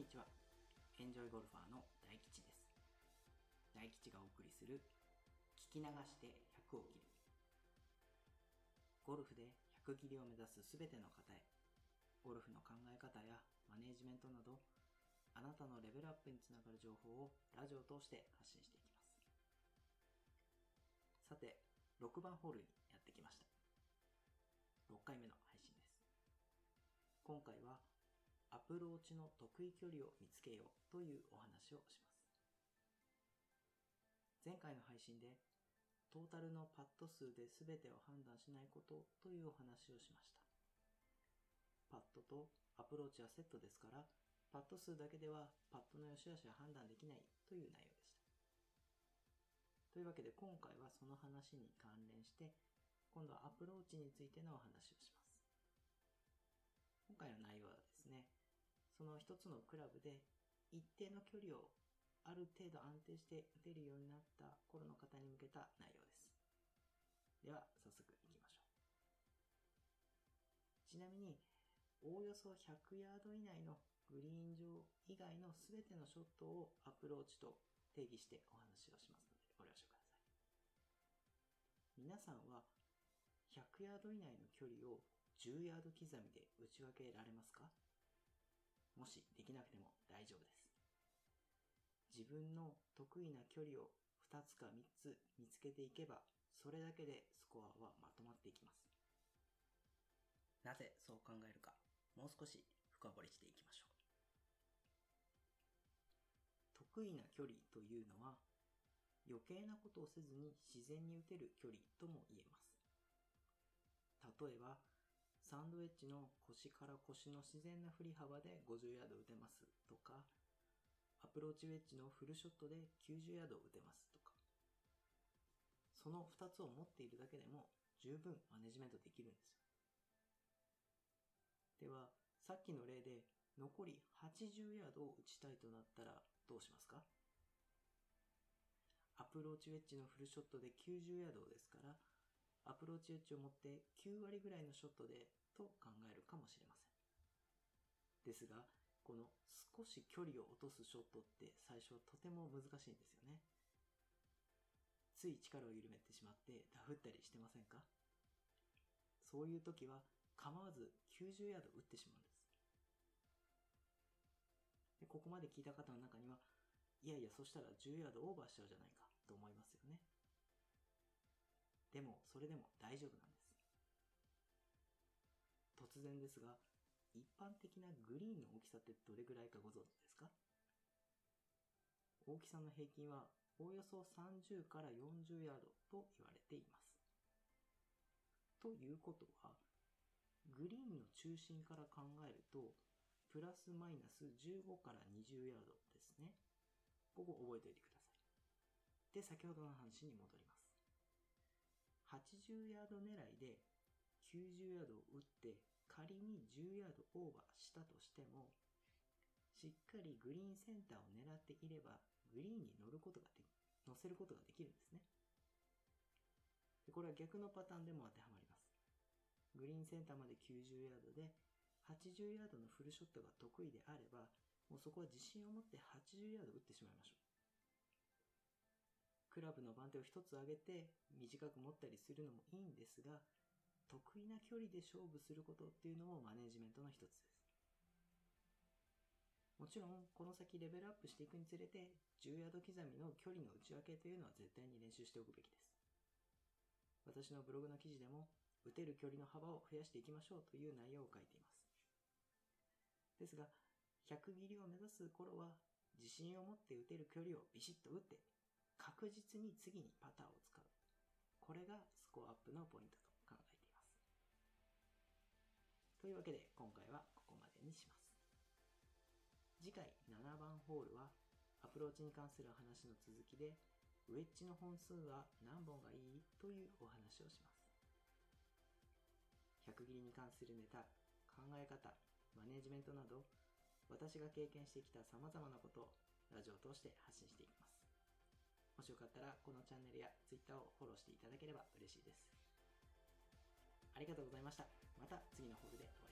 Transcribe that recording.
にちは。エンジョイゴルファーの大吉です。大吉がお送りする聞き流して100を切る。ゴルフで100切りを目指すすべての方へ、ゴルフの考え方やマネージメントなど、あなたのレベルアップにつながる情報をラジオを通して発信していきます。さて、6番ホールにやってきました。6回目の配信です。今回はアプローチの得意距離を見つけようというお話をします。前回の配信でトータルのパット数で全てを判断しないことというお話をしました。パットとアプローチはセットですから、パット数だけではパットの良し悪しは判断できないという内容でした。というわけで今回はその話に関連して、今度はアプローチについてのお話をします。今回の内容はですね、その一つのクラブで一定の距離をある程度安定して打てるようになった頃の方に向けた内容です。では、早速行きましょう。ちなみに、おおよそ100ヤード以内のグリーン上以外の全てのショットをアプローチと定義してお話をしますのでご了承ください。皆さんは100ヤード以内の距離を10ヤード刻みで打ち分けられますか？もしできなくても大丈夫です。自分の得意な距離を2つか3つ見つけていけば、それだけでスコアはまとまっていきます。なぜそう考えるか、もう少し深掘りしていきましょう。得意な距離というのは、余計なことをせずに自然に打てる距離とも言えます。例えば、サンドウェッジの腰から腰の自然な振り幅で50ヤード打てますとか、アプローチウェッジのフルショットで90ヤード打てますとか、その2つを持っているだけでも十分マネジメントできるんですよ。では、さっきの例で残り80ヤードを打ちたいとなったらどうしますか？アプローチウェッジのフルショットで90ヤードですから、アプローチエッジを持って9割ぐらいのショットでと考えるかもしれません。ですが、この少し距離を落とすショットって最初はとても難しいんですよね。つい力を緩めてしまってダフったりしてませんか？そういう時は構わず90ヤード打ってしまうんです。でここまで聞いた方の中には、いやいや、そしたら10ヤードオーバーしちゃうじゃないかと思いますよね。でも、それでも大丈夫なんです。突然ですが、一般的なグリーンの大きさってどれぐらいかご存知ですか？大きさの平均はおおよそ30から40ヤードと言われています。ということは、グリーンの中心から考えると、プラスマイナス15から20ヤードですね。ここ覚えておいてください。で、先ほどの話に戻ります。80ヤード狙いで90ヤードを打って仮に10ヤードオーバーしたとしてもしっかりグリーンセンターを狙っていればグリーンに乗ることがで乗せることができるんですね。でこれは逆のパターンでも当てはまります。グリーンセンターまで90ヤードで80ヤードのフルショットが得意であればもうそこは自信を持って80ヤード打ってしまいましょう。クラブの番手を一つ上げて短く持ったりするのもいいんですが、得意な距離で勝負することっていうのもマネジメントの一つです。もちろん、この先レベルアップしていくにつれて、10ヤード刻みの距離の内訳というのは絶対に練習しておくべきです。私のブログの記事でも、打てる距離の幅を増やしていきましょうという内容を書いています。ですが、100切りを目指す頃は、自信を持って打てる距離をビシッと打って確実に次にパターを使う。これがスコアアップのポイントと考えています。というわけで今回はここまでにします。次回7番ホールはアプローチに関する話の続きでウェッジの本数は何本がいいというお話をします。100切りに関するネタ、考え方、マネジメントなど私が経験してきた様々なことをラジオを通して発信していきます。もしよかったらこのチャンネルや Twitter をフォローしていただければ嬉しいです。ありがとうございました。また次のホールでお会い